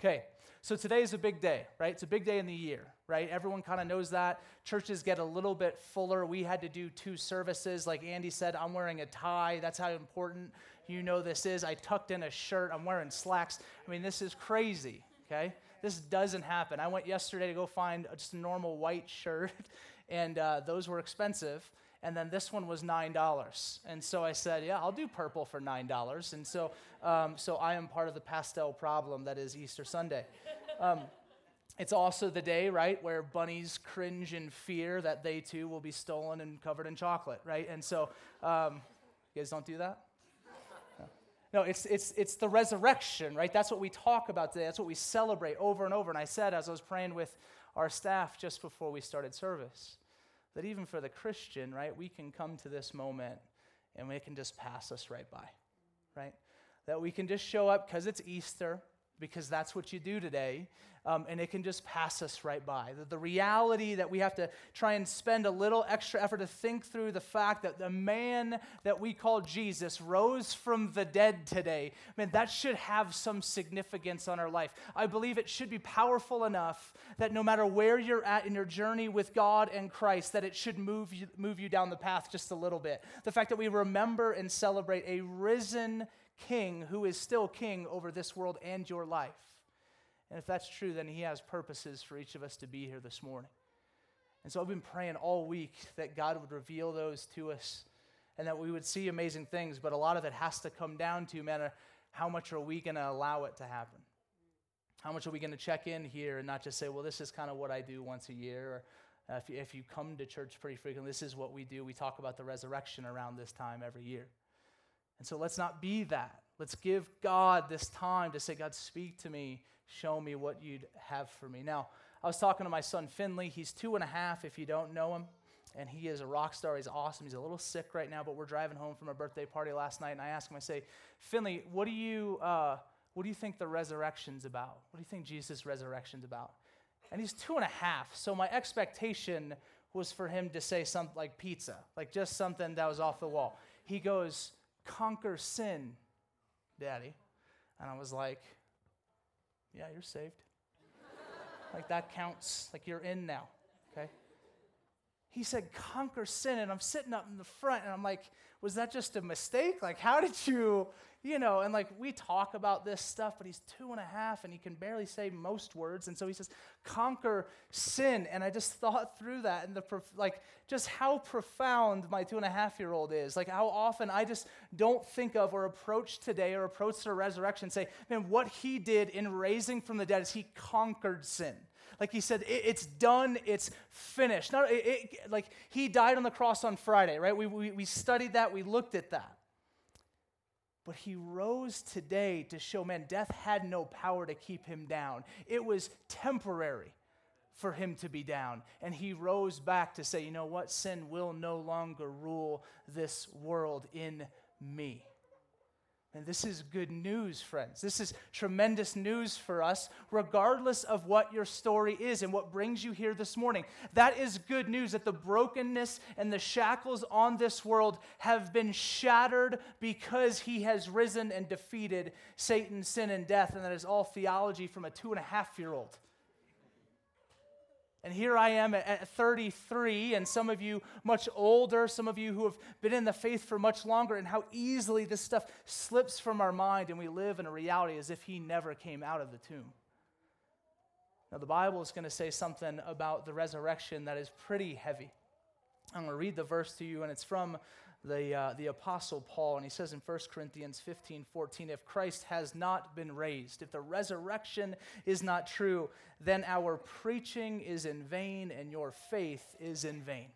Okay, so today is a big day, right? It's a big day in the year, right? Everyone kind of knows that. Churches get a little bit fuller. We had to do two services. Like Andy said, I'm wearing a tie. That's how important you know this is. I tucked in a shirt. I'm wearing slacks. I mean, this is crazy, okay? This doesn't happen. I went yesterday to go find just a normal white shirt, and uh, those were expensive and then this one was nine dollars. And so I said, "Yeah, I'll do purple for nine dollars." And so, um, so I am part of the pastel problem that is Easter Sunday. Um, it's also the day, right, where bunnies cringe in fear that they too will be stolen and covered in chocolate, right? And so, um, you guys don't do that. No, it's, it's, it's the resurrection, right? That's what we talk about today. That's what we celebrate over and over. And I said, as I was praying with our staff just before we started service, that even for the Christian, right, we can come to this moment and it can just pass us right by, right? That we can just show up because it's Easter, because that's what you do today, um, and it can just pass us right by. The, the, reality that we have to try and spend a little extra effort to think through the fact that the man that we call Jesus rose from the dead today, man, that should have some significance on our life. I believe it should be powerful enough that no matter where you're at in your journey with God and Christ, that it should move you, move you down the path just a little bit. The fact that we remember and celebrate a risen king who is still king over this world and your life. And if that's true, then he has purposes for each of us to be here this morning. And so I've been praying all week that God would reveal those to us and that we would see amazing things. But a lot of it has to come down to, man, how much are we going to allow it to happen? How much are we going to check in here and not just say, well, this is kind of what I do once a year? Or uh, if, you, if you come to church pretty frequently, this is what we do. We talk about the resurrection around this time every year. And so let's not be that. Let's give God this time to say, God, speak to me. Show me what you'd have for me. Now, I was talking to my son Finley. He's two and a half if you don't know him. And he is a rock star. He's awesome. He's a little sick right now, but we're driving home from a birthday party last night. And I asked him, I say, Finley, what do you, uh, what do you think the resurrection's about? What do you think Jesus' resurrection's about? And he's two and a half. So my expectation was for him to say something like pizza, like just something that was off the wall. He goes, conquer sin, Daddy. And I was like, Yeah, you're saved. like that counts. Like you're in now. Okay? He said, conquer sin. And I'm sitting up in the front and I'm like, was that just a mistake? Like, how did you, you know, and like we talk about this stuff, but he's two and a half and he can barely say most words. And so he says, conquer sin. And I just thought through that and the, like, just how profound my two and a half year old is. Like, how often I just don't think of or approach today or approach the resurrection say, man, what he did in raising from the dead is he conquered sin like he said, it, it's done, it's finished. Not, it, it, like he died on the cross on Friday, right? We, we, we studied that, we looked at that. But he rose today to show, man, death had no power to keep him down. It was temporary for him to be down. And he rose back to say, you know what? Sin will no longer rule this world in me. And this is good news, friends. This is tremendous news for us, regardless of what your story is and what brings you here this morning. That is good news that the brokenness and the shackles on this world have been shattered because he has risen and defeated Satan, sin, and death. And that is all theology from a two and a half year old. And here I am at 33, and some of you much older, some of you who have been in the faith for much longer, and how easily this stuff slips from our mind, and we live in a reality as if he never came out of the tomb. Now, the Bible is going to say something about the resurrection that is pretty heavy. I'm going to read the verse to you, and it's from the, uh, the Apostle Paul, and he says in 1 Corinthians 15 14, if Christ has not been raised, if the resurrection is not true, then our preaching is in vain and your faith is in vain.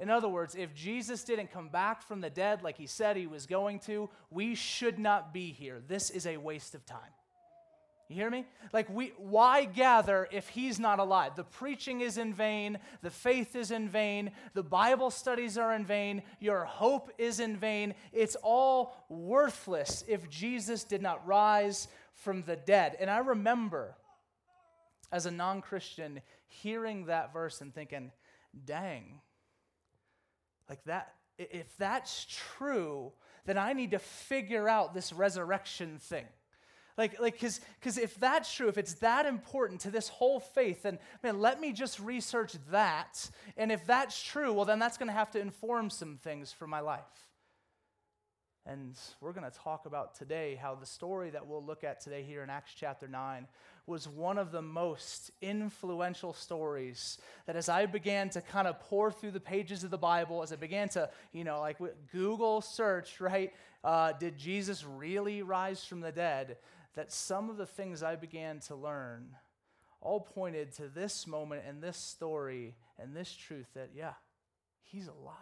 In other words, if Jesus didn't come back from the dead like he said he was going to, we should not be here. This is a waste of time. You hear me? Like, we, why gather if he's not alive? The preaching is in vain, the faith is in vain, the Bible studies are in vain, your hope is in vain. It's all worthless if Jesus did not rise from the dead. And I remember as a non Christian hearing that verse and thinking, dang, like that, if that's true, then I need to figure out this resurrection thing. Like, like, cause, cause if that's true, if it's that important to this whole faith, then man, let me just research that. And if that's true, well, then that's going to have to inform some things for my life. And we're going to talk about today how the story that we'll look at today here in Acts chapter 9 was one of the most influential stories that as I began to kind of pour through the pages of the Bible, as I began to, you know, like Google search, right? Uh, did Jesus really rise from the dead? That some of the things I began to learn all pointed to this moment and this story and this truth that, yeah, he's alive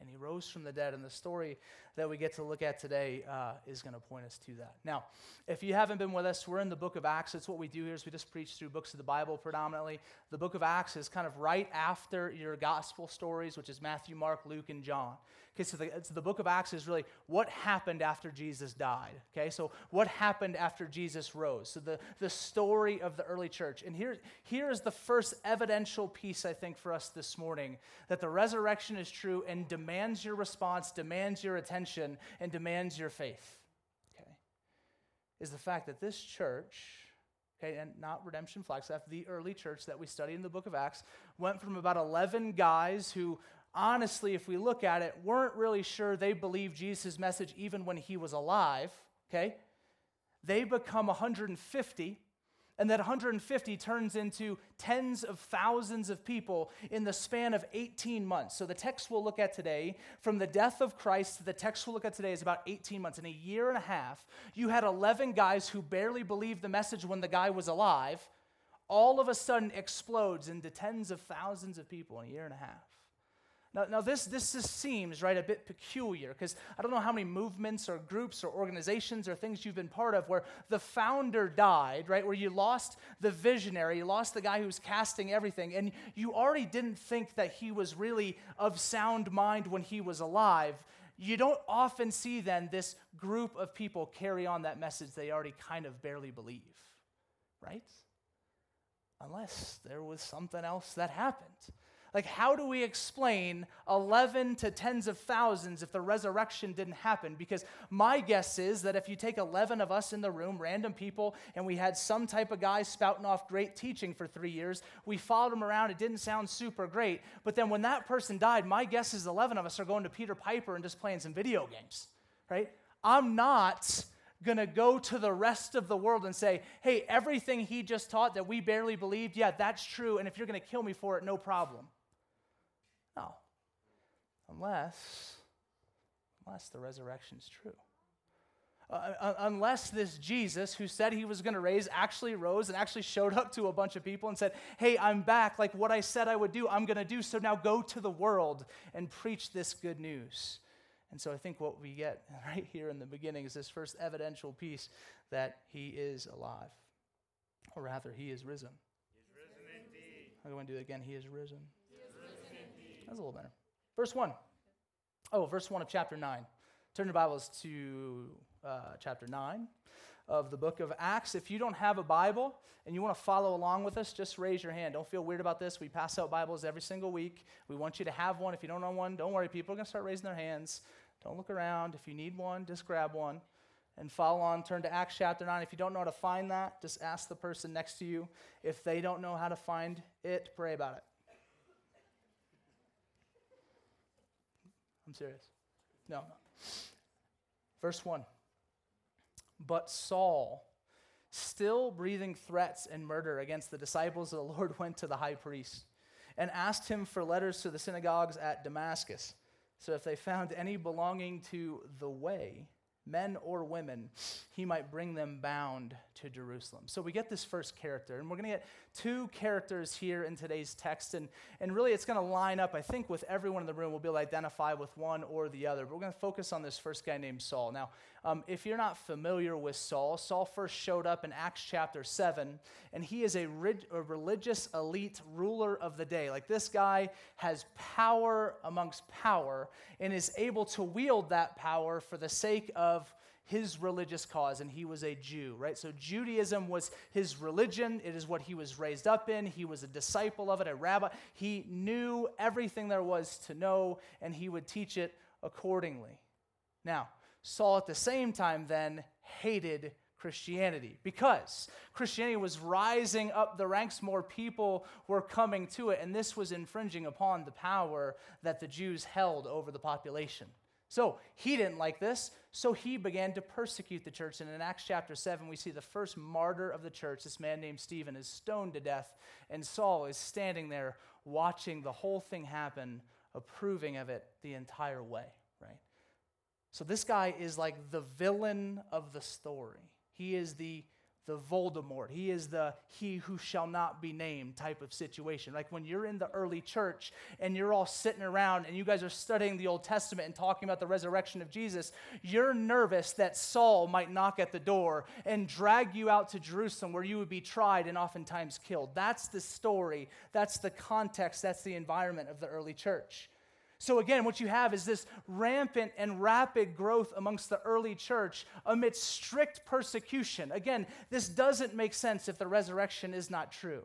and he rose from the dead. And the story that we get to look at today uh, is going to point us to that. Now, if you haven't been with us, we're in the book of Acts. It's what we do here is we just preach through books of the Bible predominantly. The book of Acts is kind of right after your gospel stories, which is Matthew, Mark, Luke, and John. Okay, so the, so the book of Acts is really what happened after Jesus died. Okay, so what happened after Jesus rose? So the, the story of the early church. And here, here is the first evidential piece, I think, for us this morning that the resurrection is true and demands your response, demands your attention, and demands your faith. Okay, is the fact that this church, okay, and not Redemption Flagstaff, the early church that we study in the book of Acts, went from about 11 guys who honestly, if we look at it, weren't really sure they believed Jesus' message even when he was alive, okay? They become 150, and that 150 turns into tens of thousands of people in the span of 18 months. So the text we'll look at today, from the death of Christ to the text we'll look at today, is about 18 months. In a year and a half, you had 11 guys who barely believed the message when the guy was alive, all of a sudden explodes into tens of thousands of people in a year and a half. Now, now this, this seems, right, a bit peculiar because I don't know how many movements or groups or organizations or things you've been part of where the founder died, right, where you lost the visionary, you lost the guy who was casting everything, and you already didn't think that he was really of sound mind when he was alive. You don't often see then this group of people carry on that message they already kind of barely believe, right? Unless there was something else that happened. Like, how do we explain 11 to tens of thousands if the resurrection didn't happen? Because my guess is that if you take 11 of us in the room, random people, and we had some type of guy spouting off great teaching for three years, we followed him around, it didn't sound super great. But then when that person died, my guess is 11 of us are going to Peter Piper and just playing some video games, right? I'm not going to go to the rest of the world and say, hey, everything he just taught that we barely believed, yeah, that's true. And if you're going to kill me for it, no problem. No. Unless, unless the resurrection is true. Uh, unless this Jesus, who said he was going to raise, actually rose and actually showed up to a bunch of people and said, Hey, I'm back. Like what I said I would do, I'm going to do. So now go to the world and preach this good news. And so I think what we get right here in the beginning is this first evidential piece that he is alive, or rather, he is risen. He's risen indeed. I'm going to do it again. He is risen. That's a little better. Verse 1. Oh, verse 1 of chapter 9. Turn your Bibles to uh, chapter 9 of the book of Acts. If you don't have a Bible and you want to follow along with us, just raise your hand. Don't feel weird about this. We pass out Bibles every single week. We want you to have one. If you don't own one, don't worry. People are going to start raising their hands. Don't look around. If you need one, just grab one and follow on. Turn to Acts chapter 9. If you don't know how to find that, just ask the person next to you. If they don't know how to find it, pray about it. I'm serious. No, no. Verse 1. But Saul, still breathing threats and murder against the disciples of the Lord, went to the high priest and asked him for letters to the synagogues at Damascus. So if they found any belonging to the way, men or women, he might bring them bound to Jerusalem. So we get this first character, and we're going to get two characters here in today's text, and, and really it's going to line up, I think, with everyone in the room. We'll be able to identify with one or the other, but we're going to focus on this first guy named Saul. Now, um, if you're not familiar with Saul, Saul first showed up in Acts chapter 7, and he is a, a religious elite ruler of the day. Like this guy has power amongst power and is able to wield that power for the sake of his religious cause, and he was a Jew, right? So Judaism was his religion. It is what he was raised up in. He was a disciple of it, a rabbi. He knew everything there was to know, and he would teach it accordingly. Now, Saul at the same time then hated Christianity because Christianity was rising up the ranks, more people were coming to it, and this was infringing upon the power that the Jews held over the population. So he didn't like this, so he began to persecute the church. And in Acts chapter 7, we see the first martyr of the church, this man named Stephen, is stoned to death, and Saul is standing there watching the whole thing happen, approving of it the entire way? So this guy is like the villain of the story. He is the the Voldemort. He is the he who shall not be named type of situation. Like when you're in the early church and you're all sitting around and you guys are studying the Old Testament and talking about the resurrection of Jesus, you're nervous that Saul might knock at the door and drag you out to Jerusalem where you would be tried and oftentimes killed. That's the story, that's the context, that's the environment of the early church. So, again, what you have is this rampant and rapid growth amongst the early church amidst strict persecution. Again, this doesn't make sense if the resurrection is not true.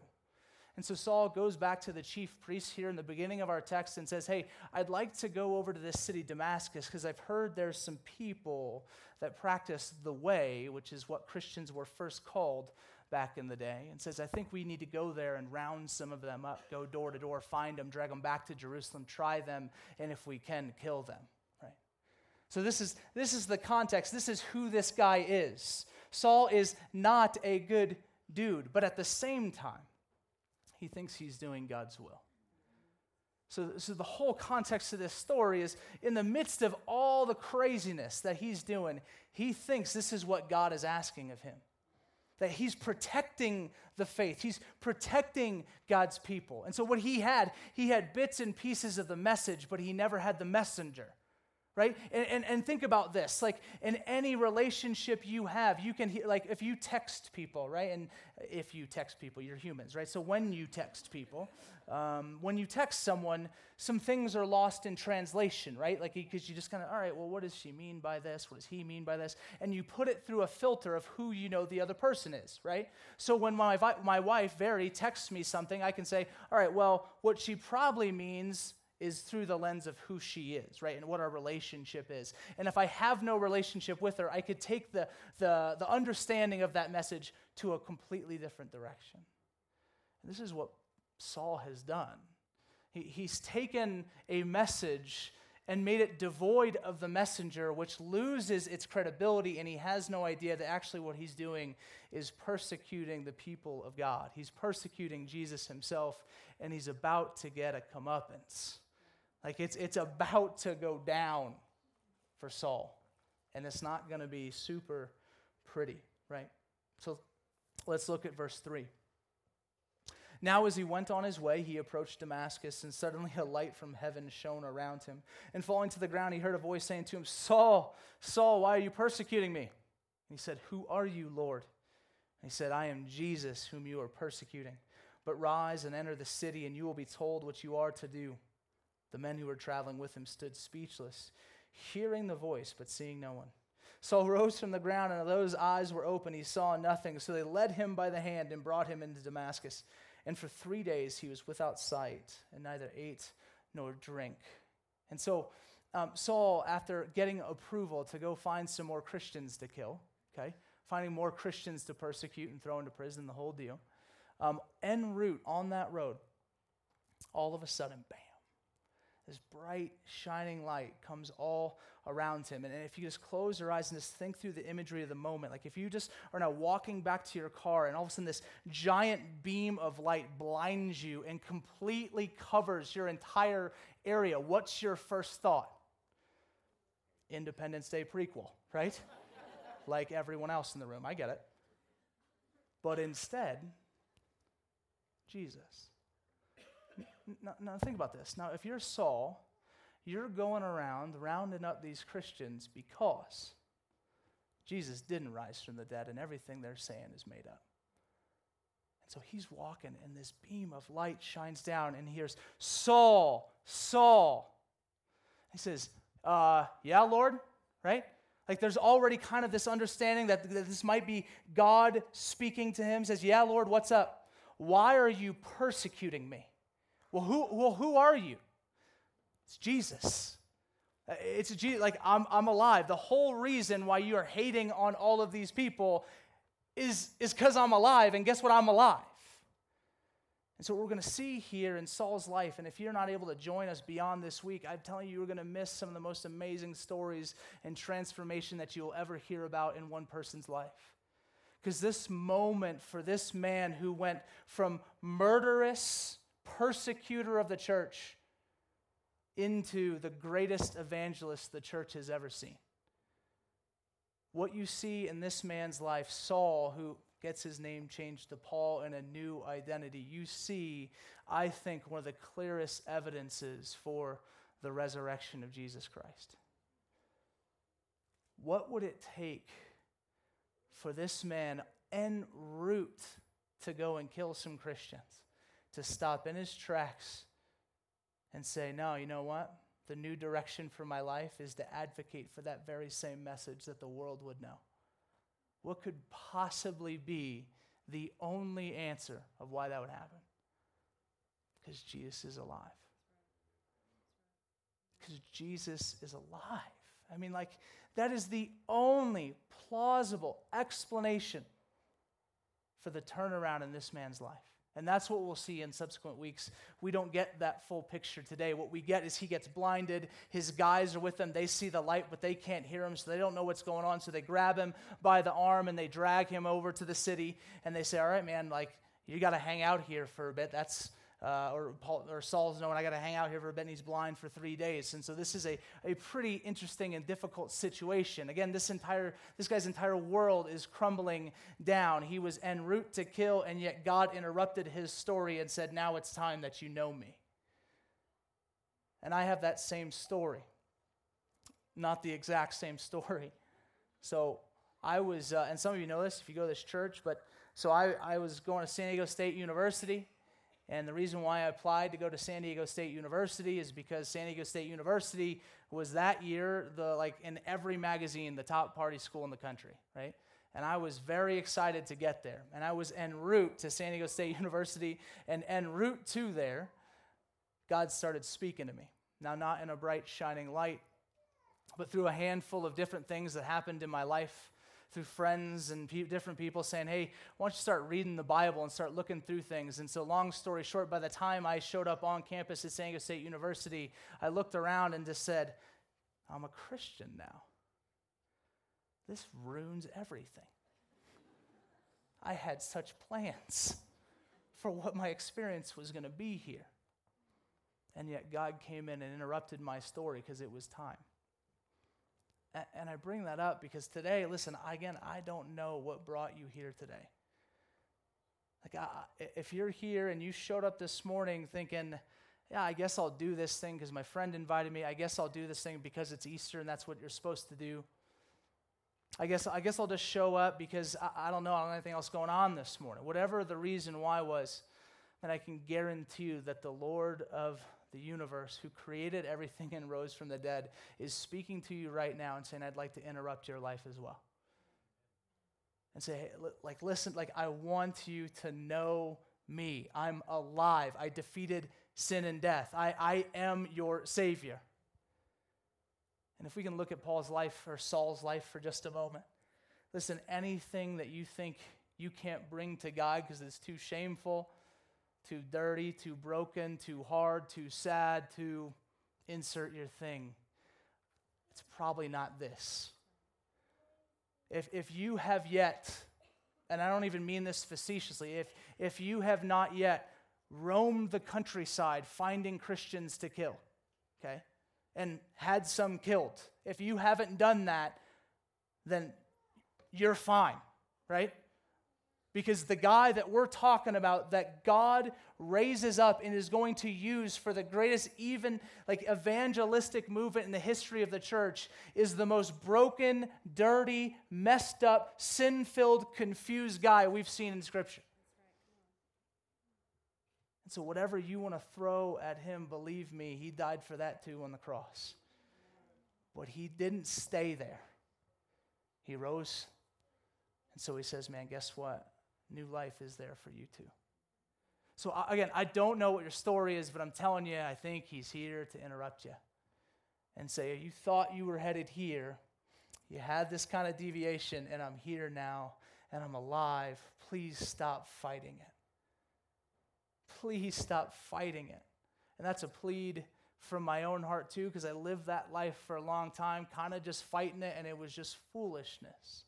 And so Saul goes back to the chief priest here in the beginning of our text and says, Hey, I'd like to go over to this city, Damascus, because I've heard there's some people that practice the way, which is what Christians were first called back in the day and says, I think we need to go there and round some of them up, go door to door, find them, drag them back to Jerusalem, try them, and if we can, kill them. Right? So this is this is the context. This is who this guy is. Saul is not a good dude, but at the same time, he thinks he's doing God's will. So, so the whole context of this story is in the midst of all the craziness that he's doing, he thinks this is what God is asking of him that he's protecting the faith. He's protecting God's people. And so, what he had, he had bits and pieces of the message, but he never had the messenger right? And, and, and, think about this like in any relationship you have you can like if you text people right? And if you text people you're humans right? So when you text people um, when you text someone some things are lost in translation right? Like because you just kind of all right well what does she mean by this? What does he mean by this? And you put it through a filter of who you know the other person is right? So when my, my wife Verity texts me something i can say all right well what she probably means is through the lens of who she is, right? And what our relationship is. And if I have no relationship with her, I could take the, the, the understanding of that message to a completely different direction. And this is what Saul has done. He, he's taken a message and made it devoid of the messenger, which loses its credibility, and he has no idea that actually what he's doing is persecuting the people of God. He's persecuting Jesus himself, and he's about to get a comeuppance. Like it's, it's about to go down for Saul. And it's not going to be super pretty, right? So let's look at verse 3. Now, as he went on his way, he approached Damascus, and suddenly a light from heaven shone around him. And falling to the ground, he heard a voice saying to him, Saul, Saul, why are you persecuting me? And he said, Who are you, Lord? And he said, I am Jesus, whom you are persecuting. But rise and enter the city, and you will be told what you are to do. The men who were traveling with him stood speechless, hearing the voice, but seeing no one. Saul rose from the ground, and although his eyes were open, he saw nothing. So they led him by the hand and brought him into Damascus. And for three days he was without sight, and neither ate nor drank. And so um, Saul, after getting approval to go find some more Christians to kill, okay, finding more Christians to persecute and throw into prison, the whole deal, um, en route on that road, all of a sudden, bam this bright, shining light comes all around him. And if you just close your eyes and just think through the imagery of the moment, like if you just are now walking back to your car and all of a sudden this giant beam of light blinds you and completely covers your entire area, what's your first thought? Independence Day prequel, right? like everyone else in the room. I get it. But instead, Jesus. Now, now, think about this. Now, if you're Saul, you're going around rounding up these Christians because Jesus didn't rise from the dead and everything they're saying is made up. And so he's walking, and this beam of light shines down, and he hears, Saul, Saul. He says, uh, Yeah, Lord, right? Like there's already kind of this understanding that, that this might be God speaking to him. He says, Yeah, Lord, what's up? Why are you persecuting me? Well, who, well, who are you? It's Jesus. It's Jesus. Like, I'm, I'm alive. The whole reason why you are hating on all of these people is because I'm alive, and guess what? I'm alive. And so, what we're going to see here in Saul's life, and if you're not able to join us beyond this week, I'm telling you, you're going to miss some of the most amazing stories and transformation that you'll ever hear about in one person's life. Because this moment for this man who went from murderous persecutor of the church into the greatest evangelist the church has ever seen. What you see in this man's life, Saul, who gets his name changed to Paul and a new identity, you see, I think, one of the clearest evidences for the resurrection of Jesus Christ. What would it take for this man en route to go and kill some Christians to stop in his tracks and say, No, you know what? The new direction for my life is to advocate for that very same message that the world would know. What could possibly be the only answer of why that would happen? Because Jesus is alive. Because Jesus is alive. I mean, like, that is the only plausible explanation for the turnaround in this man's life. And that's what we'll see in subsequent weeks. We don't get that full picture today. What we get is he gets blinded. His guys are with him. They see the light, but they can't hear him, so they don't know what's going on. So they grab him by the arm and they drag him over to the city. And they say, All right, man, like, you got to hang out here for a bit. That's uh, or, Paul, or Saul's knowing I got to hang out here for a bit and he's blind for three days. And so this is a, a pretty interesting and difficult situation. Again, this entire this guy's entire world is crumbling down. He was en route to kill, and yet God interrupted his story and said, Now it's time that you know me. And I have that same story. Not the exact same story. So I was, uh, and some of you know this if you go to this church, but so I, I was going to San Diego State University. And the reason why I applied to go to San Diego State University is because San Diego State University was that year the like in every magazine the top party school in the country, right? And I was very excited to get there. And I was en route to San Diego State University and en route to there, God started speaking to me. Now not in a bright shining light, but through a handful of different things that happened in my life through friends and pe- different people saying, hey, why don't you start reading the Bible and start looking through things? And so, long story short, by the time I showed up on campus at San Diego State University, I looked around and just said, I'm a Christian now. This ruins everything. I had such plans for what my experience was going to be here. And yet, God came in and interrupted my story because it was time. And I bring that up because today, listen, again, I don't know what brought you here today. Like, I, if you're here and you showed up this morning thinking, yeah, I guess I'll do this thing because my friend invited me. I guess I'll do this thing because it's Easter and that's what you're supposed to do. I guess, I guess I'll just show up because I, I don't know, I don't have anything else going on this morning. Whatever the reason why was, then I can guarantee you that the Lord of the universe, who created everything and rose from the dead, is speaking to you right now and saying, I'd like to interrupt your life as well. And say, hey, like, listen, like, I want you to know me. I'm alive. I defeated sin and death. I, I am your Savior. And if we can look at Paul's life or Saul's life for just a moment, listen, anything that you think you can't bring to God because it's too shameful, too dirty, too broken, too hard, too sad, to insert your thing. It's probably not this. If, if you have yet, and I don't even mean this facetiously, if, if you have not yet roamed the countryside finding Christians to kill, okay, and had some killed, if you haven't done that, then you're fine, right? Because the guy that we're talking about, that God raises up and is going to use for the greatest, even like evangelistic movement in the history of the church, is the most broken, dirty, messed up, sin filled, confused guy we've seen in Scripture. And so, whatever you want to throw at him, believe me, he died for that too on the cross. But he didn't stay there, he rose. And so he says, Man, guess what? New life is there for you too. So, again, I don't know what your story is, but I'm telling you, I think he's here to interrupt you and say, You thought you were headed here, you had this kind of deviation, and I'm here now. and I'm alive. Please stop fighting it. Please stop fighting it. And that's a plead from my own heart too, because I lived that life for a long time, kind of just fighting it, and it was just foolishness.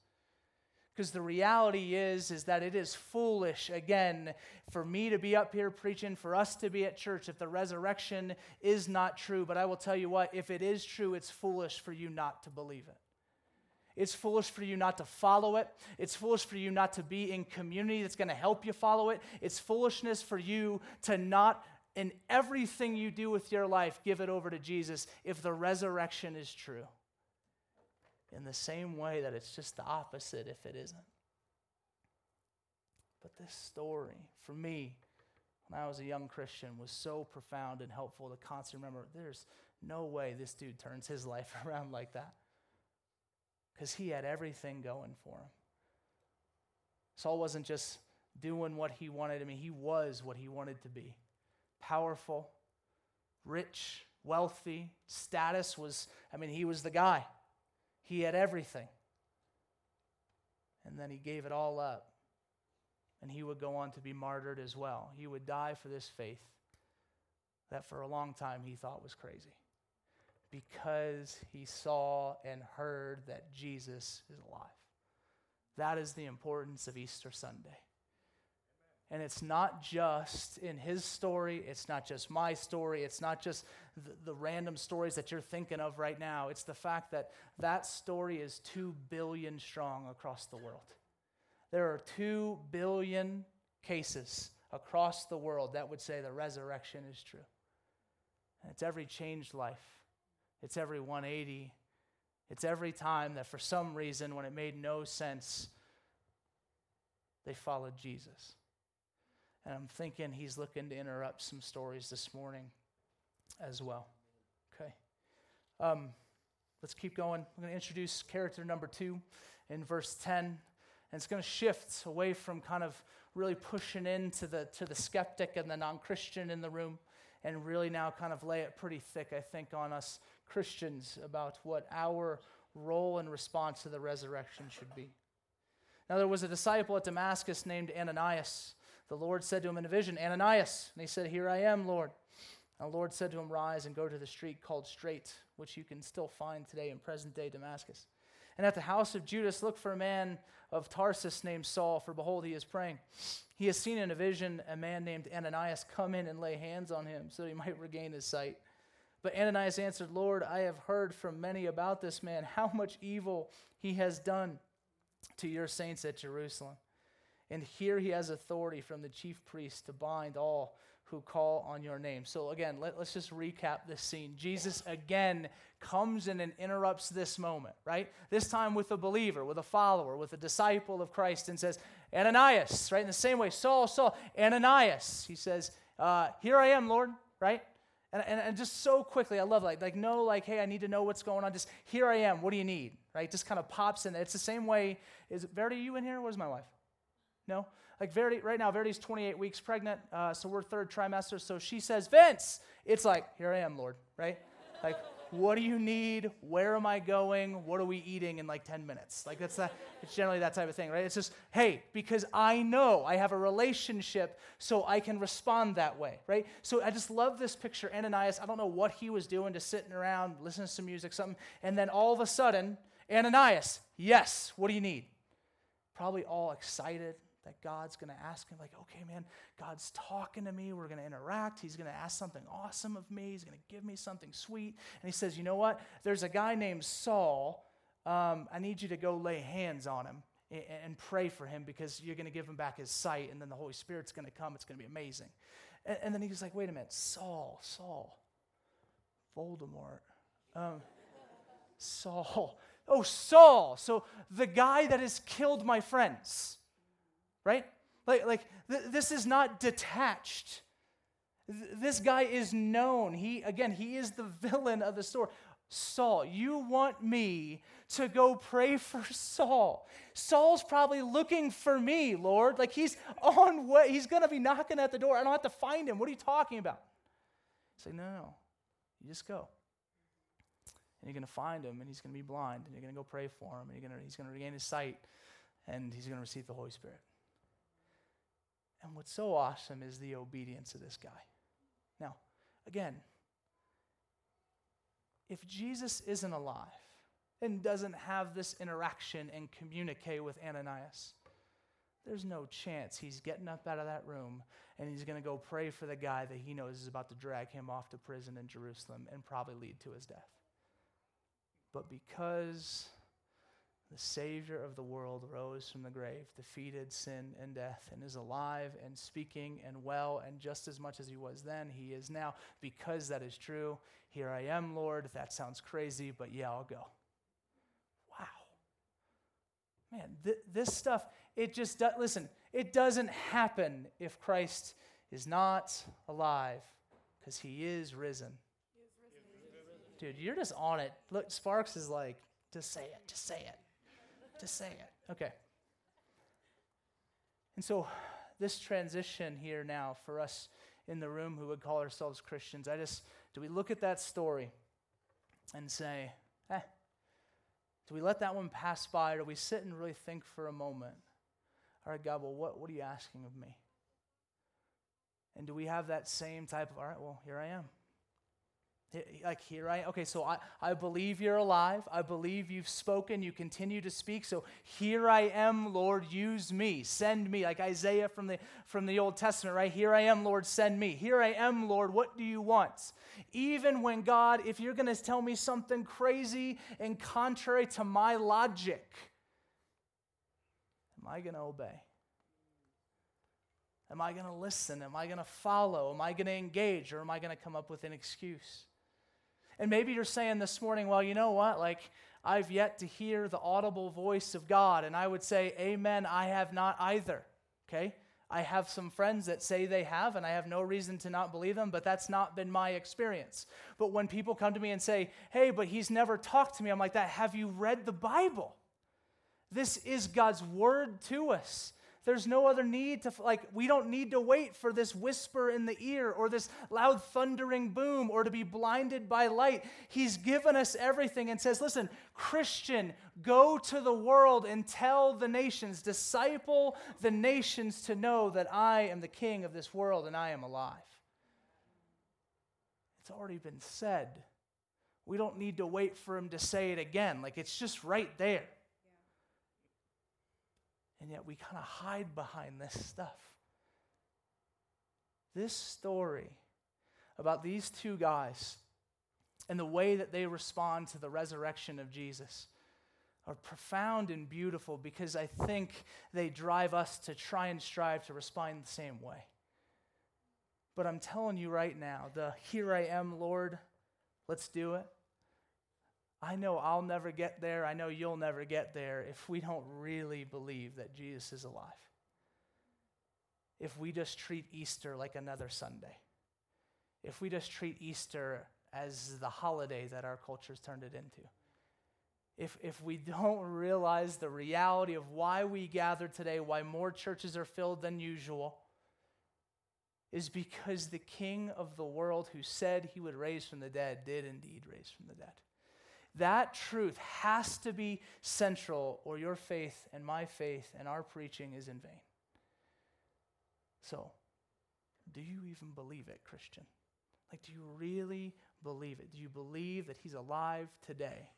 Because the reality is, is that it is foolish, again, for me to be up here preaching, for us to be at church if the resurrection is not true. But I will tell you what, if it is true, it's foolish for you not to believe it. It's foolish for you not to follow it. It's foolish for you not to be in community that's going to help you follow it. It's foolishness for you to not, in everything you do with your life, give it over to Jesus if the resurrection is true in the same way that it's just the opposite if it isn't. But this story, for me, when I was a young Christian, was so profound and helpful to constantly remember there's no way this dude turns his life around like that. Because he had everything going for him. Saul wasn't just doing what he wanted. I mean, he was what he wanted to be powerful, rich, wealthy, status was, I mean, he was the guy. He had everything. And then he gave it all up. And he would go on to be martyred as well. He would die for this faith that for a long time he thought was crazy because he saw and heard that Jesus is alive. That is the importance of Easter Sunday. And it's not just in his story, it's not just my story, it's not just the, the, random stories that you're thinking of right now. It's the fact that that story is 2 billion strong across the world. There are 2 billion cases across the world that would say the resurrection is true. And it's every changed life, it's every 180, it's every time that for some reason, when it made no sense, they followed Jesus. And I'm thinking he's looking to interrupt some stories this morning as well. Okay. Um, let's keep going. I'm going to introduce character number two in verse 10. And it's going to shift away from kind of really pushing into the, to the skeptic and the non Christian in the room and really now kind of lay it pretty thick, I think, on us Christians about what our role and response to the resurrection should be. Now, there was a disciple at Damascus named Ananias the Lord said to him in a vision, Ananias. And he said, Here I am, Lord. And the Lord said to him, Rise and go to the street called Straight, which you can still find today in present day Damascus. And at the house of Judas, look for a man of Tarsus named Saul, for behold, he is praying. He has seen in a vision a man named Ananias come in and lay hands on him so he might regain his sight. But Ananias answered, Lord, I have heard from many about this man, how much evil he has done to your saints at Jerusalem. And here he has authority from the chief priest to bind all who call on your name. So, again, let, us just recap this scene. Jesus again comes in and interrupts this moment, right? This time with a believer, with a follower, with a disciple of Christ, and says, Ananias, right? In the same way, Saul, Saul, Ananias. He says, uh, Here I am, Lord, right? And, and, and, just so quickly, I love like like no like hey I need to know what's going on. Just here I am. What do you need? Right? Just kind of pops in. It's the same way. Is Verity you in here? Where's my wife? No? Like Verity, right now, Verity's 28 weeks pregnant, uh, so we're third trimester. So she says, Vince, it's like, here I am, Lord, right? Like, what do you need? Where am I going? What are we eating in like 10 minutes? Like that's that, it's generally that type of thing, right? It's just, hey, because I know I have a relationship, so I can respond that way, right? So I just love this picture. Ananias, I don't know what he was doing, just sitting around, listening to some music, something, and then all of a sudden, Ananias, yes, what do you need? Probably all excited, that God's going to ask him, like, okay, man, God's talking to me. We're going to interact. He's going to ask something awesome of me. He's going to give me something sweet. And he says, you know what? There's a guy named Saul. Um, I need you to go lay hands on him and, and pray for him because you're going to give him back his sight, and then the Holy Spirit's going to come. It's going to be amazing. And, and, then he's like, wait a minute, Saul, Saul, Voldemort. Um, Saul. Oh, Saul. So the guy that has killed my friends right? Like, like th- this is not detached. Th- this guy is known. He, again, he is the villain of the story. Saul, you want me to go pray for Saul. Saul's probably looking for me, Lord. Like he's on way. He's to be knocking at the door. I don't have to find him. What are you talking about? Say, no, no. You just go. And you're to find him, and he's to be blind, and you're to go pray for him, and to, he's to regain his sight and he's to receive the Holy Spirit. And what's so awesome is the obedience of this guy. Now, again, if Jesus isn't alive and doesn't have this interaction and communicate with Ananias, there's no chance he's getting up out of that room and he's going to go pray for the guy that he knows is about to drag him off to prison in Jerusalem and probably lead to his death. But because the Savior of the world rose from the grave, defeated sin and death, and is alive and speaking and well, and just as much as he was then, he is now. Because that is true, here I am, Lord. That sounds crazy, but yeah, I'll go. Wow. Man, th- this stuff, it just, do- listen, it doesn't happen if Christ is not alive, because he is risen. Dude, you're just on it. Look, Sparks is like, just say it, just say it to say it. Okay. And so, this transition here now for us in the room who would call ourselves Christians, I just, do we look at that story and say, eh, do we let that one pass by or do we sit and really think for a moment? All right, God, well, what, what are you asking of me? And do we have that same type of, all right, well, here I am. Like, here I Okay, so I, I believe you're alive. I believe you've spoken. You continue to speak. So here I am, Lord, use me. Send me. Like Isaiah from the, from the Old Testament, right? Here I am, Lord, send me. Here I am, Lord, what do you want? Even when, God, if you're going to tell me something crazy and contrary to my logic, am I going to obey? Am I going to listen? Am I going to follow? Am I going to engage? Or am I going to come up with an excuse? And maybe you're saying this morning, well, you know what? Like, I've yet to hear the audible voice of God. And I would say, Amen, I have not either. Okay? I have some friends that say they have, and I have no reason to not believe them, but that's not been my experience. But when people come to me and say, Hey, but he's never talked to me, I'm like, that. Have you read the Bible? This is God's word to us. There's no other need to, like, we don't need to wait for this whisper in the ear or this loud thundering boom or to be blinded by light. He's given us everything and says, listen, Christian, go to the world and tell the nations, disciple the nations to know that I am the king of this world and I am alive. It's already been said. We don't need to wait for him to say it again. Like, it's just right there. And yet we kind of hide behind this stuff. This story about these two guys and the way that they respond to the resurrection of Jesus are profound and beautiful because I think they drive us to try and strive to respond the same way. But I'm telling you right now, the here I am, Lord, let's do it. I know I'll never get there. I know you'll never get there if we don't really believe that Jesus is alive. If we just treat Easter like another Sunday. If we just treat Easter as the holiday that our culture's turned it into. If, if we don't realize the reality of why we gather today, why more churches are filled than usual, is because the King of the world who said he would raise from the dead did indeed raise from the dead. That truth has to be central, or your faith and my faith and our preaching is in vain. So, do you even believe it, Christian? Like, do you really believe it? Do you believe that He's alive today?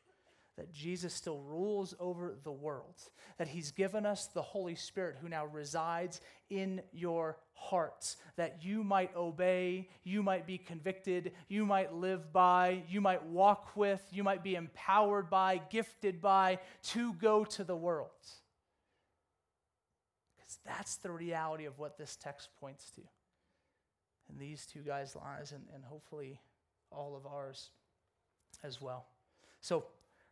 That Jesus still rules over the world, that He's given us the Holy Spirit who now resides in your hearts, that you might obey, you might be convicted, you might live by, you might walk with, you might be empowered by, gifted by, to go to the world. Because that's the reality of what this text points to. And these two guys' lives, and, and hopefully all of ours as well. So,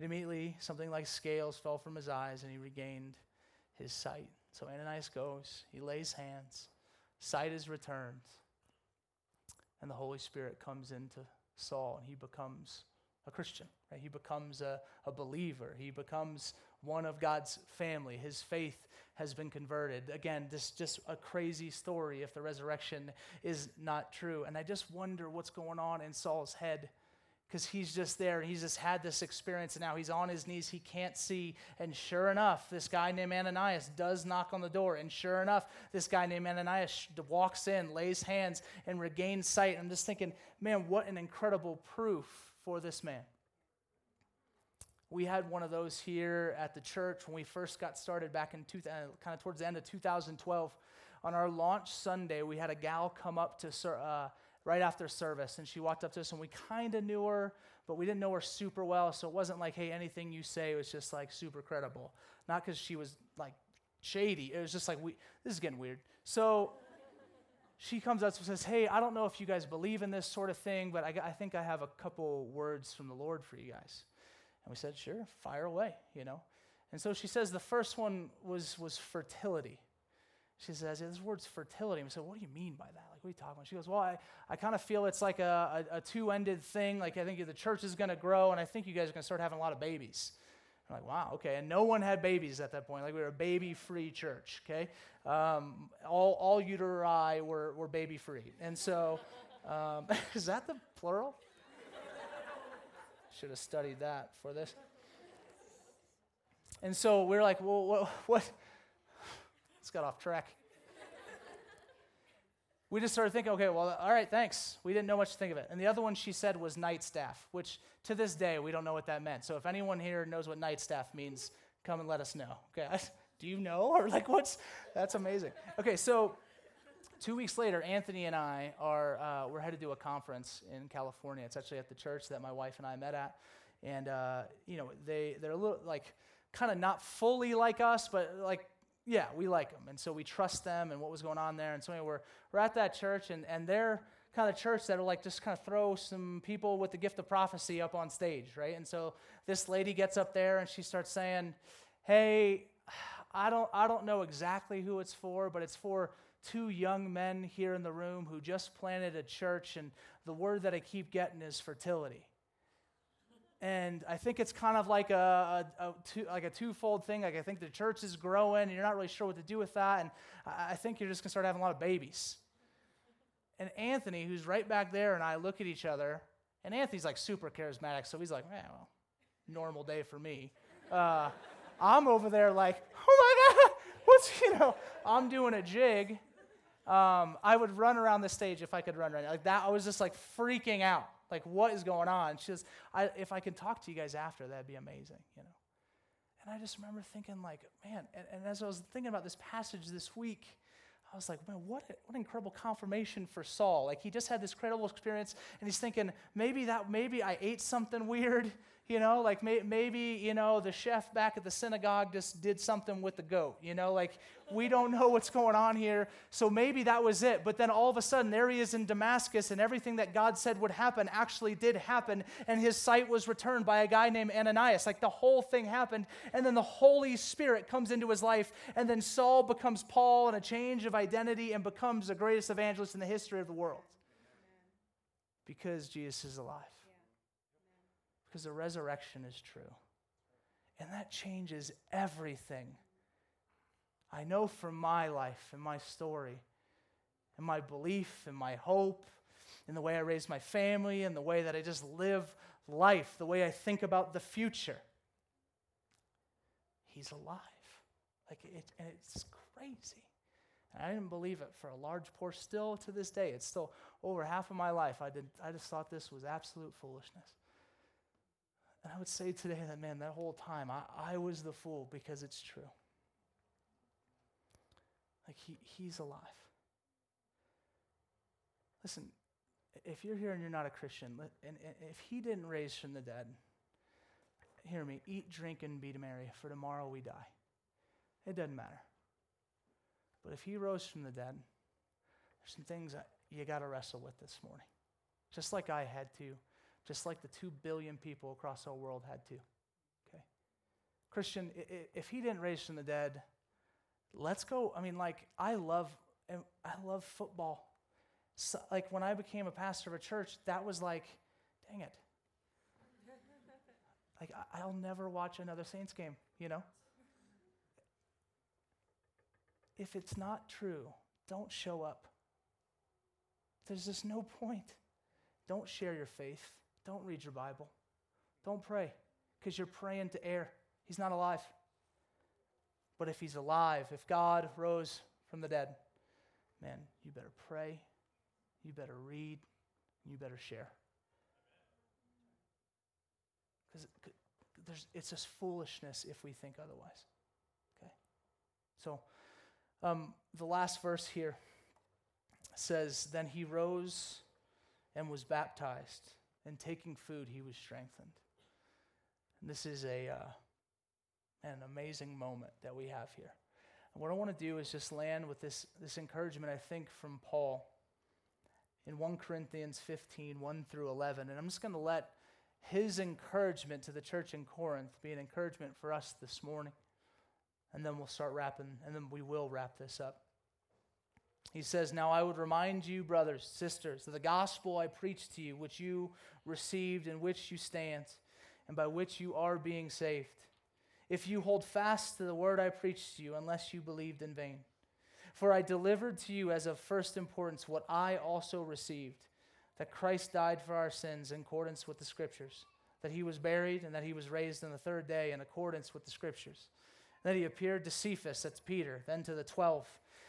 And immediately, something like scales fell from his eyes, and he regained his sight. So Ananias goes, he lays hands, sight is returned, and the Holy Spirit comes into Saul, and he becomes a Christian. Right? He becomes a, a believer. He becomes one of God's family. His faith has been converted. Again, this just a crazy story if the resurrection is not true. And I just wonder what's going on in Saul's head because he's just there. And he's just had this experience, and now he's on his knees. He can't see. And sure enough, this guy named Ananias does knock on the door. And sure enough, this guy named Ananias walks in, lays hands, and regains sight. I'm just thinking, man, what an incredible proof for this man. We had one of those here at the church when we first got started back in two, kind of towards the end of 2012. On our launch Sunday, we had a gal come up to Sir uh, right after service, and she walked up to us, and we kind of knew her, but we didn't know her super well. So it wasn't like, hey, anything you say was just like super credible. Not because she was like shady. It was just like, we, this is getting weird. So she comes up and says, Hey, I don't know if you guys believe in this sort of thing, but I, I think I have a couple words from the Lord for you guys. And we said, Sure, fire away, you know. And so she says the first one was, was fertility. She says, This word's fertility. And we said, What do you mean by that? Like, what are you talking about? She goes, Well, I, I kind of feel it's like a, a, a two ended thing. Like, I think the church is going to grow, and I think you guys are going to start having a lot of babies. I'm like, wow, okay. And no one had babies at that point. Like, we were a baby free church, okay? Um, all, all uteri were, were baby free. And so, um, is that the plural? Should have studied that for this. And so we're like, well, what? what? Let's get off track. We just started thinking, okay, well, all right, thanks. We didn't know much to think of it. And the other one she said was night staff, which to this day we don't know what that meant. So if anyone here knows what night staff means, come and let us know. Okay, do you know or like what's? That's amazing. Okay, so two weeks later, Anthony and I are uh, we're headed to a conference in California. It's actually at the church that my wife and I met at, and uh, you know they they're a little like kind of not fully like us, but like yeah, we like them, and so we trust them and what was going on there. And so anyway, we're we're at that church, and and they're kind of church that'll like just kind of throw some people with the gift of prophecy up on stage, right? And so this lady gets up there and she starts saying, "Hey, I don't I don't know exactly who it's for, but it's for two young men here in the room who just planted a church, and the word that I keep getting is fertility. And I think it's kind of like a, a, a two, like a twofold thing. Like I think the church is growing, and you're not really sure what to do with that. And I, I think you're just gonna start having a lot of babies. And Anthony, who's right back there, and I look at each other, and Anthony's like super charismatic, so he's like, "Man, well, normal day for me." Uh, I'm over there like, "Oh my God, what's you know?" I'm doing a jig, um, I would run around the stage if I could run right now. Like that, I was just like freaking out. Like, what is going on? She says, I, if I can talk to you guys after, that'd be amazing, you know. And I just remember thinking, like, man, and, and as I was thinking about this passage this week, I was like, man, what, what incredible confirmation for Saul. Like he just had this incredible experience, and he's thinking, maybe that, maybe I ate something weird, you know, like may, maybe, you know, the chef back at the synagogue just did something with the goat, you know, like we don't know what's going on here. So maybe that was it. But then all of a sudden, there he is in Damascus, and everything that God said would happen actually did happen. And his sight was returned by a guy named Ananias. Like the whole thing happened. And then the Holy Spirit comes into his life. And then Saul becomes Paul and a change of identity and becomes the greatest evangelist in the history of the world. Because Jesus is alive because the resurrection is true. And that changes everything. I know from my life and my story and my belief and my hope and the way I raise my family and the way that I just live life, the way I think about the future. He's alive. Like it, and it's crazy. And I didn't believe it for a large portion. Still to this day, it's still over half of my life. I did. I just thought this was absolute foolishness. And I would say today that, man, that whole time, I, I was the fool because it's true. Like, he, he's alive. Listen, if you're here and you're not a Christian, and, if he didn't raise from the dead, hear me, eat, drink, and be merry, for tomorrow we die. It doesn't matter. But if he rose from the dead, there's some things that you got to wrestle with this morning. Just like I had to just like the 2 billion people across our world had to. Okay? Christian, if he didn't raise from the dead, let's go. I mean, like, I love, I love football. So, like, when I became a pastor of a church, that was like, dang it. Like, I'll never watch another Saints game, you know? If it's not true, don't show up. There's just no point. Don't share your faith. Don't read your Bible. Don't pray because you're praying to air. He's not alive. But if he's alive, if God rose from the dead, man, you better pray, you better read, you better share. Because it's just foolishness if we think otherwise. Okay? So, um, the last verse here says, Then he rose and was baptized, and taking food, he was strengthened. And this is a, uh, an amazing moment that we have here. And what I want to do is just land with this, this encouragement, I think, from Paul in 1 Corinthians 15, 1 through 11. And I'm just going to let his encouragement to the church in Corinth be an encouragement for us this morning. And then we'll start wrapping, and then we will wrap this up. He says, Now I would remind you, brothers, sisters, of the gospel I preached to you, which you received, in which you stand, and by which you are being saved. If you hold fast to the word I preached to you, unless you believed in vain. For I delivered to you as of first importance what I also received that Christ died for our sins in accordance with the Scriptures, that he was buried, and that he was raised on the third day in accordance with the Scriptures. And then he appeared to Cephas, that's Peter, then to the twelve.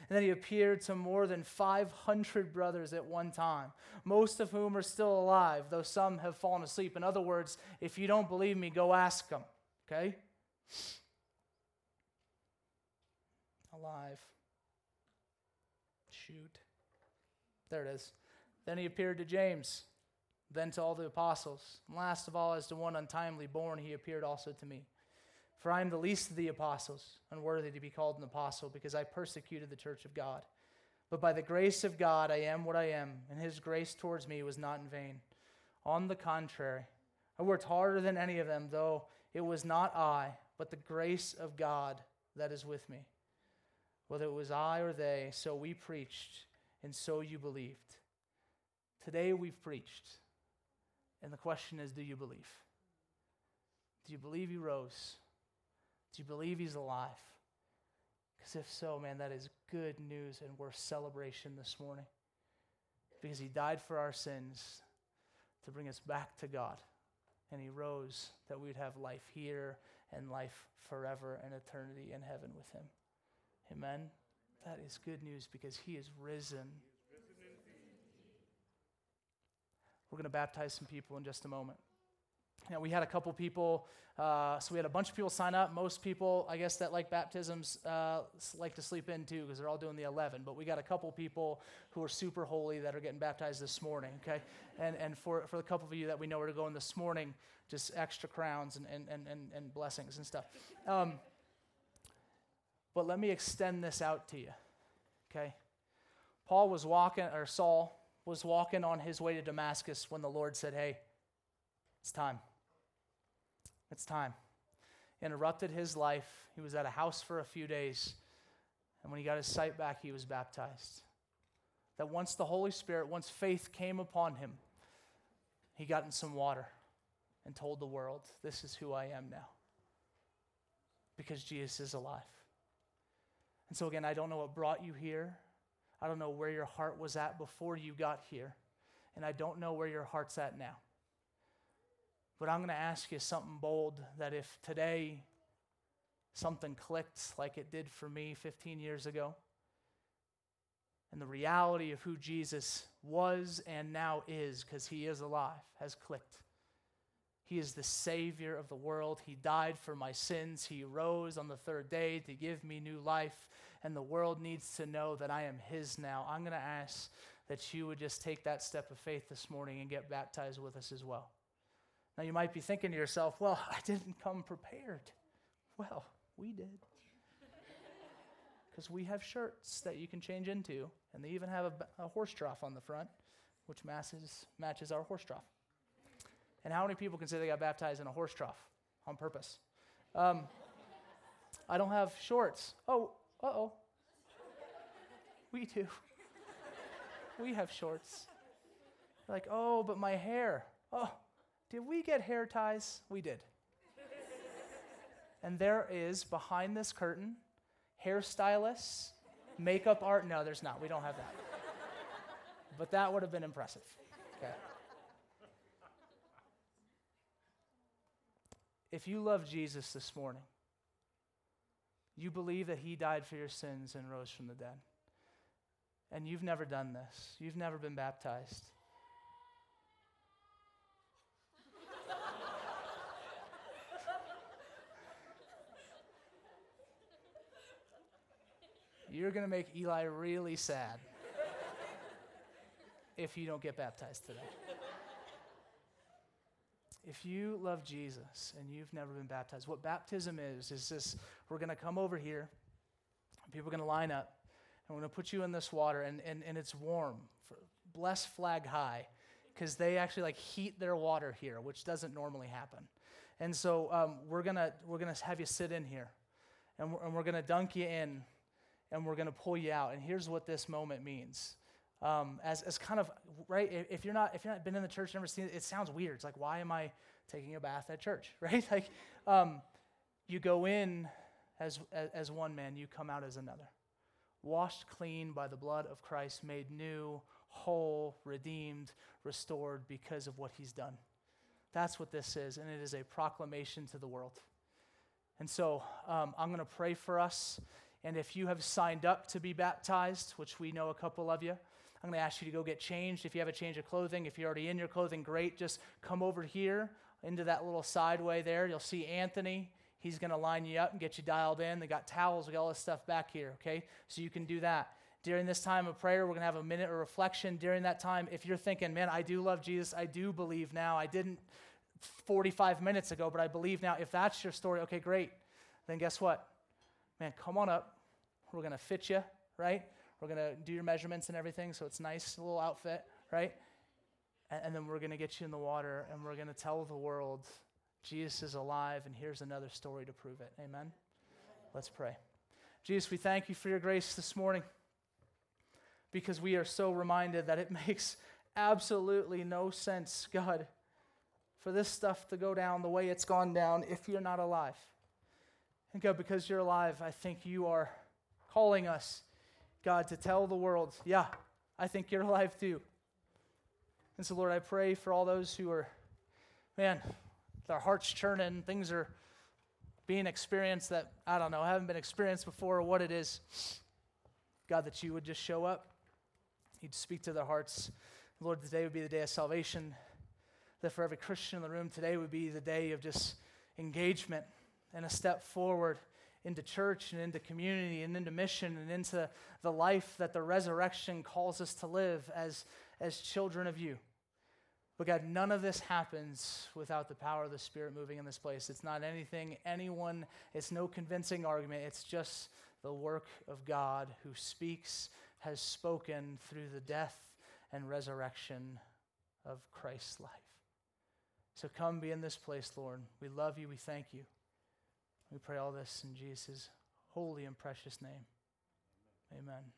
And then he appeared to more than 500 brothers at one time, most of whom are still alive, though some have fallen asleep. In other words, if you don't believe me, go ask them, okay? Alive. Shoot. There it is. Then he appeared to James, then to all the apostles. And last of all, as to one untimely born, he appeared also to me. For I am the least of the apostles, unworthy to be called an apostle, because I persecuted the church of God. But by the grace of God, I am what I am, and his grace towards me was not in vain. On the contrary, I worked harder than any of them, though it was not I, but the grace of God that is with me. Whether it was I or they, so we preached, and so you believed. Today we've preached, and the question is do you believe? Do you believe he rose? Do you believe he's alive? Because if so, man, that is good news and worth celebration this morning. Because he died for our sins to bring us back to God. And he rose that we would have life here and life forever and eternity in heaven with him. Amen. That is good news because he is risen. We're going to baptize some people in just a moment you know, we had a couple people, uh, so we had a bunch of people sign up. Most people, I guess, that like baptisms uh, like to sleep in too because they're all doing the 11. But we got a couple people who are super holy that are getting baptized this morning, okay? And, and for, for the couple of you that we know are going this morning, just extra crowns and, and, and, and, and blessings and stuff. Um, but let me extend this out to you, okay? Paul was walking, or Saul was walking on his way to Damascus when the Lord said, Hey, it's time. It's time. Interrupted his life. He was at a house for a few days. And when he got his sight back, he was baptized. That once the Holy Spirit, once faith came upon him, he got in some water and told the world, This is who I am now. Because Jesus is alive. And so, again, I don't know what brought you here. I don't know where your heart was at before you got here. And I don't know where your heart's at now. But I'm going to ask you something bold that if today something clicked like it did for me 15 years ago, and the reality of who Jesus was and now is, because he is alive, has clicked. He is the Savior of the world. He died for my sins. He rose on the third day to give me new life. And the world needs to know that I am His now. I'm going to ask that you would just take that step of faith this morning and get baptized with us as well. Now, you might be thinking to yourself, well, I didn't come prepared. Well, we did. Because we have shirts that you can change into, and they even have a, a horse trough on the front, which matches, matches our horse trough. And how many people can say they got baptized in a horse trough on purpose? Um, I don't have shorts. Oh, Uh oh. we do. we have shorts. Like, oh, but my hair. Oh, did we get hair ties? We did. and there is behind this curtain hairstylists, makeup art. No, there's not. We don't have that. but that would have been impressive. Okay. If you love Jesus this morning, you believe that he died for your sins and rose from the dead, and you've never done this, you've never been baptized. You're going to make Eli really sad if you don't get baptized today. If you love Jesus and you've never been baptized, what baptism is, is this we're going to come over here, people are going to line up, and we're going to put you in this water, and, and, and it's warm. bless flag high, because they actually like heat their water here, which doesn't normally happen. And so um, we're going to we're gonna have you sit in here, and we're, and we're going to dunk you in and we're going to pull you out. And here's what this moment means. Um, as, as kind of right if you're not if you're not been in the church never seen it it sounds weird. It's like why am i taking a bath at church right? Like um, you go in as, as one man you come out as another. Washed clean by the blood of christ made new whole redeemed restored because of what he's done. That's what this is and it is a proclamation to the world. And so um, i'm going to pray for us and if you have signed up to be baptized, which we know a couple of you, I'm going to ask you to go get changed. If you have a change of clothing, if you're already in your clothing, great. Just come over here into that little sideway there. You'll see Anthony. He's going to line you up and get you dialed in. They got towels, we got all this stuff back here, okay? So you can do that. During this time of prayer, we're going to have a minute of reflection. During that time, if you're thinking, man, I do love Jesus, I do believe now, I didn't 45 minutes ago, but I believe now. If that's your story, okay, great. Then guess what? Man, come on up. We're going to fit you, right? We're going to do your measurements and everything, so it's nice little outfit, right? And, and then we're going to get you in the water and we're going to tell the world Jesus is alive and here's another story to prove it. Amen? Let's pray. Jesus, we thank you for your grace this morning because we are so reminded that it makes absolutely no sense, God, for this stuff to go down the way it's gone down if you're not alive. And God, because you're alive, I think you are calling us, God, to tell the world, yeah, I think you're alive too. And so, Lord, I pray for all those who are, man, their hearts churning, things are being experienced that, I don't know, haven't been experienced before or what it is. God, that you would just show up, you'd speak to their hearts. Lord, today would be the day of salvation. That for every Christian in the room, today would be the day of just engagement and a step forward into church and into community and into mission and into the life that the resurrection calls us to live as, as children of you. But God, none of this happens without the power of the Spirit moving in this place. It's not anything anyone, it's no convincing argument. It's just the work of God who speaks, has spoken through the death and resurrection of Christ's life. So come be in this place, Lord. We love you. We thank you. We pray all this in Jesus' holy and precious name. Amen.